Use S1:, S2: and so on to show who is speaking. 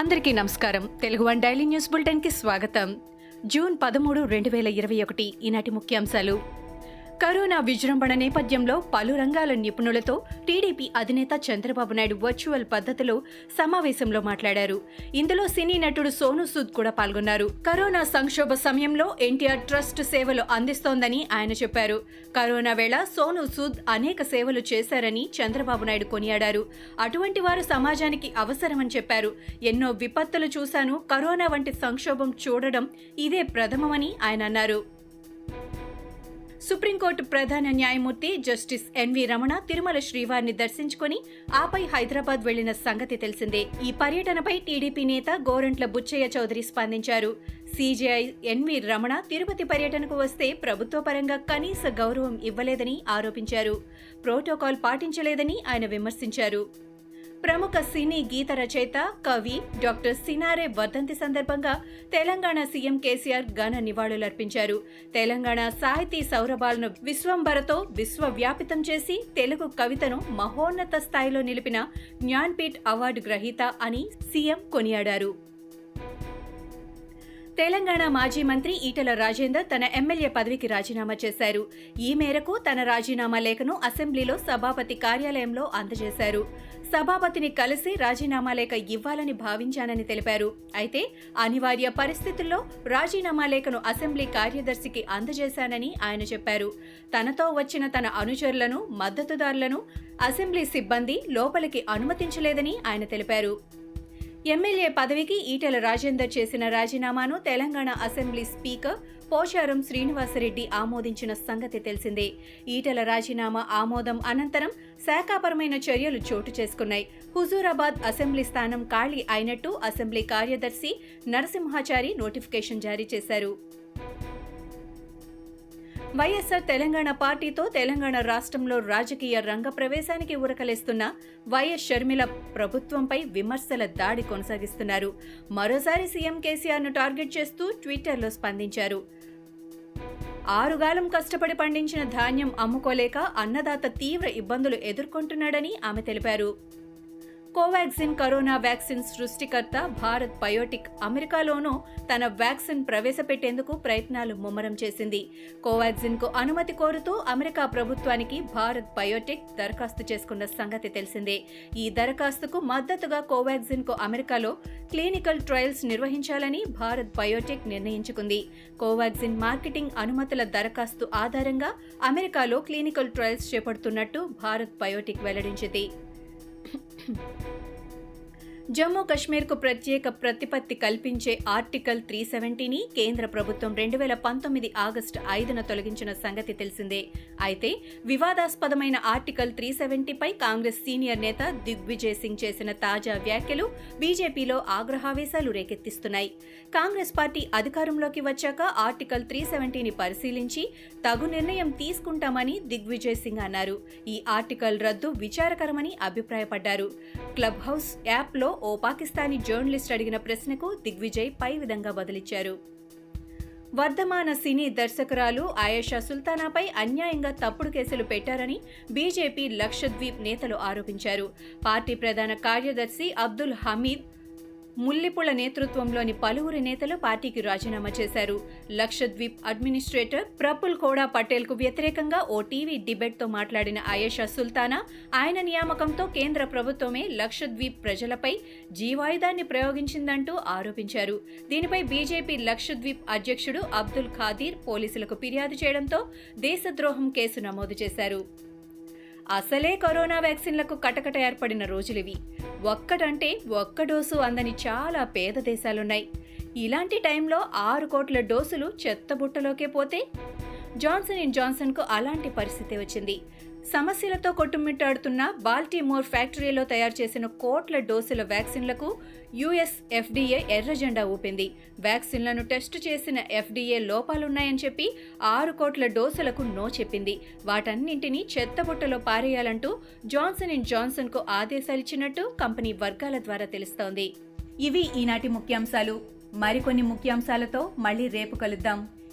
S1: అందరికీ నమస్కారం. Telugu one daily news బులెటిన్కి స్వాగతం. జూన్ పదమూడు రెండు వేల ఇరవై ఒకటి ఈనాటి ముఖ్యాంశాలు. కరోనా విజృంభణ నేపథ్యంలో పలు రంగాల నిపుణులతో టీడీపీ అధినేత చంద్రబాబు నాయుడు వర్చువల్ పద్ధతిలో సమావేశంలో మాట్లాడారు. ఇందులో సినీ నటుడు సోను సూద్ కూడా పాల్గొన్నారు. కరోనా సంక్షోభ సమయంలో ఎన్టీఆర్ ట్రస్ట్ సేవలు అందిస్తోందని ఆయన చెప్పారు. కరోనా వేళ సోను సూద్ అనేక సేవలు చేశారని చంద్రబాబు నాయుడు కొనియాడారు. అటువంటి వారు సమాజానికి అవసరమని చెప్పారు. ఎన్నో విపత్తులు చూశాను. కరోనా వంటి సంక్షోభం చూడడం ఇదే ప్రథమమని ఆయన అన్నారు. సుప్రీంకోర్టు ప్రధాన న్యాయమూర్తి జస్టిస్ ఎన్వి రమణ తిరుమల శ్రీవారిని దర్శించుకుని ఆపై హైదరాబాద్ వెళ్ళిన సంగతి తెలిసిందే. ఈ పర్యటనపై టీడీపీ నేత గోరంట్ల బుచ్చయ్య చౌదరి స్పందించారు. సీజీఐ ఎన్వి రమణ తిరుపతి పర్యటనకు వస్తే ప్రభుత్వ పరంగా కనీస గౌరవం ఇవ్వలేదని ఆరోపించారు. ప్రోటోకాల్ పాటించలేదని ఆయన విమర్శించారు. ప్రముఖ సినీ గీత రచయిత కవి డాక్టర్ సినారే వర్ధంతి సందర్భంగా తెలంగాణ సీఎం కేసీఆర్ ఘన నివాళులర్పించారు. తెలంగాణ సాహితీ సౌరభాలను విశ్వంభరతో విశ్వవ్యాపితం చేసి తెలుగు కవితను మహోన్నత స్థాయిలో నిలిపిన జ్ఞాన్పీఠ్ అవార్డు గ్రహీత అని సీఎం కొనియాడారు. తెలంగాణ మాజీ మంత్రి ఈటల రాజేందర్ తన ఎమ్మెల్యే పదవికి రాజీనామా చేశారు. ఈ మేరకు తన రాజీనామా లేఖను అసెంబ్లీలో సభాపతి కార్యాలయంలో అందజేశారు. సభాపతిని కలిసి రాజీనామా లేఖ ఇవ్వాలని భావించానని తెలిపారు. అయితే అనివార్య పరిస్థితుల్లో రాజీనామా లేఖను అసెంబ్లీ కార్యదర్శికి అందజేశానని ఆయన చెప్పారు. తనతో వచ్చిన తన అనుచరులను మద్దతుదారులను అసెంబ్లీ సిబ్బంది లోపలికి అనుమతించలేదని ఆయన తెలిపారు. ఎమ్మెల్యే పదవికి ఈటెల రాజేందర్ చేసిన రాజీనామాను తెలంగాణ అసెంబ్లీ స్పీకర్ పోచారం శ్రీనివాసరెడ్డి ఆమోదించిన సంగతి తెలిసిందే. ఈటెల రాజీనామా ఆమోదం అనంతరం శాఖాపరమైన చర్యలు చోటు చేసుకున్నాయి. హుజూరాబాద్ అసెంబ్లీ స్థానం ఖాళీ అయినట్టు అసెంబ్లీ కార్యదర్శి నరసింహాచారి నోటిఫికేషన్ జారీ చేశారు. వైఎస్సార్ తెలంగాణ పార్టీతో తెలంగాణ రాష్ట్రంలో రాజకీయ రంగ ప్రవేశానికి ఉరకలేస్తున్న వైఎస్ షర్మిల ప్రభుత్వంపై విమర్శల దాడి కొనసాగిస్తున్నారు. మరోసారి సీఎం కేసీఆర్ను టార్గెట్ చేస్తూ ట్విట్టర్లో స్పందించారు. ఆరుగాలం కష్టపడి పండించిన ధాన్యం అమ్ముకోలేక అన్నదాత తీవ్ర ఇబ్బందులు ఎదుర్కొంటున్నాడని ఆమె తెలిపారు. కోవాక్సిన్ కరోనా వ్యాక్సిన్ సృష్టికర్త భారత్ బయోటిక్ అమెరికాలోనూ తన వ్యాక్సిన్ ప్రవేశపెట్టేందుకు ప్రయత్నాలు ముమ్మరం చేసింది. కోవాక్సిన్కు అనుమతి కోరుతూ అమెరికా ప్రభుత్వానికి భారత్ బయోటిక్ దరఖాస్తు చేసుకున్న సంగతి తెలిసిందే. ఈ దరఖాస్తుకు మద్దతుగా కోవాక్సిన్కు అమెరికాలో క్లినికల్ ట్రయల్స్ నిర్వహించాలని భారత్ బయోటెక్ నిర్ణయించుకుంది. కోవాక్సిన్ మార్కెటింగ్ అనుమతుల దరఖాస్తు ఆధారంగా అమెరికాలో క్లినికల్ ట్రయల్స్ చేపడుతున్నట్టు భారత్ బయోటెక్ వెల్లడించింది. Mm-hmm. జమ్మూ కశ్మీర్కు ప్రత్యేక ప్రతిపత్తి కల్పించే ఆర్టికల్ త్రీ సెవెంటీని కేంద్ర ప్రభుత్వం రెండు వేల పంతొమ్మిది ఆగస్టు ఐదున తొలగించిన సంగతి తెలిసిందే. అయితే వివాదాస్పదమైన ఆర్టికల్ త్రీ సెవెంటీపై కాంగ్రెస్ సీనియర్ నేత దిగ్విజయ్ సింగ్ చేసిన తాజా వ్యాఖ్యలు బీజేపీలో ఆగ్రహావేశాలు రేకెత్తిస్తున్నాయి. కాంగ్రెస్ పార్టీ అధికారంలోకి వచ్చాక ఆర్టికల్ త్రీ సెవెంటీని పరిశీలించి తగు నిర్ణయం తీసుకుంటామని దిగ్విజయ్ సింగ్ అన్నారు. ఈ ఆర్టికల్ రద్దు విచారకరమని అభిప్రాయపడ్డారు. క్లబ్ హౌస్ యాప్లో ఓ పాకిస్తానీ జర్నలిస్ట్ అడిగిన ప్రశ్నకు దిగ్విజయ్ పై విధంగా బదిలిచ్చారు. వర్ధమాన సినీ దర్శకురాలు ఆయేషా సుల్తానాపై అన్యాయంగా తప్పుడు కేసులు పెట్టారని బీజేపీ లక్షద్వీప్ నేతలు ఆరోపించారు. పార్టీ ప్రధాన కార్యదర్శి అబ్దుల్ హమీద్ ముల్లిపుల నేతృత్వంలోని పలువురు నేతలు పార్టీకి రాజీనామా చేశారు. లక్షద్వీప్ అడ్మినిస్ట్రేటర్ ప్రఫుల్ కోడా పటేల్కు వ్యతిరేకంగా ఓ టీవీ డిబేట్తో మాట్లాడిన ఆయేషా సుల్తానా ఆయన నియామకంతో కేంద్ర ప్రభుత్వమే లక్షద్వీప్ ప్రజలపై జీవాయుధాన్ని ప్రయోగించిందంటూ ఆరోపించారు. దీనిపై బీజేపీ లక్షద్వీప్ అధ్యక్షుడు అబ్దుల్ ఖాదీర్ పోలీసులకు ఫిర్యాదు చేయడంతో దేశద్రోహం కేసు నమోదు చేశారు. అసలే కరోనా వ్యాక్సిన్లకు కటకట ఏర్పడిన రోజులివి. ఒక్కటంటే ఒక్క డోసు అందని చాలా పేద దేశాలున్నాయి. ఇలాంటి టైంలో ఆరు కోట్ల డోసులు చెత్తబుట్టలోకే పోతే జాన్సన్ అండ్ జాన్సన్కు అలాంటి పరిస్థితి వచ్చింది. సమస్యలతో కొట్టుమిట్టాడుతున్న బాల్టీమోర్ ఫ్యాక్టరీలో తయారు చేసిన కోట్ల డోసుల వ్యాక్సిన్లకు యుఎస్ ఎఫ్డీఏ ఎర్రజెండా ఊపింది. వ్యాక్సిన్లను టెస్ట్ చేసిన ఎఫ్డీఏ లోపాలున్నాయని చెప్పి ఆరు కోట్ల డోసులకు నో చెప్పింది. వాటన్నింటినీ చెత్తబుట్టలో పారేయాలంటూ జాన్సన్ అండ్ జాన్సన్కు ఆదేశాలిచ్చినట్టు కంపెనీ వర్గాల ద్వారా తెలుస్తోంది. ఇవి ఈనాటి ముఖ్యాంశాలు. మరికొన్ని ముఖ్యాంశాలతో మళ్ళీ రేపు కలుద్దాం.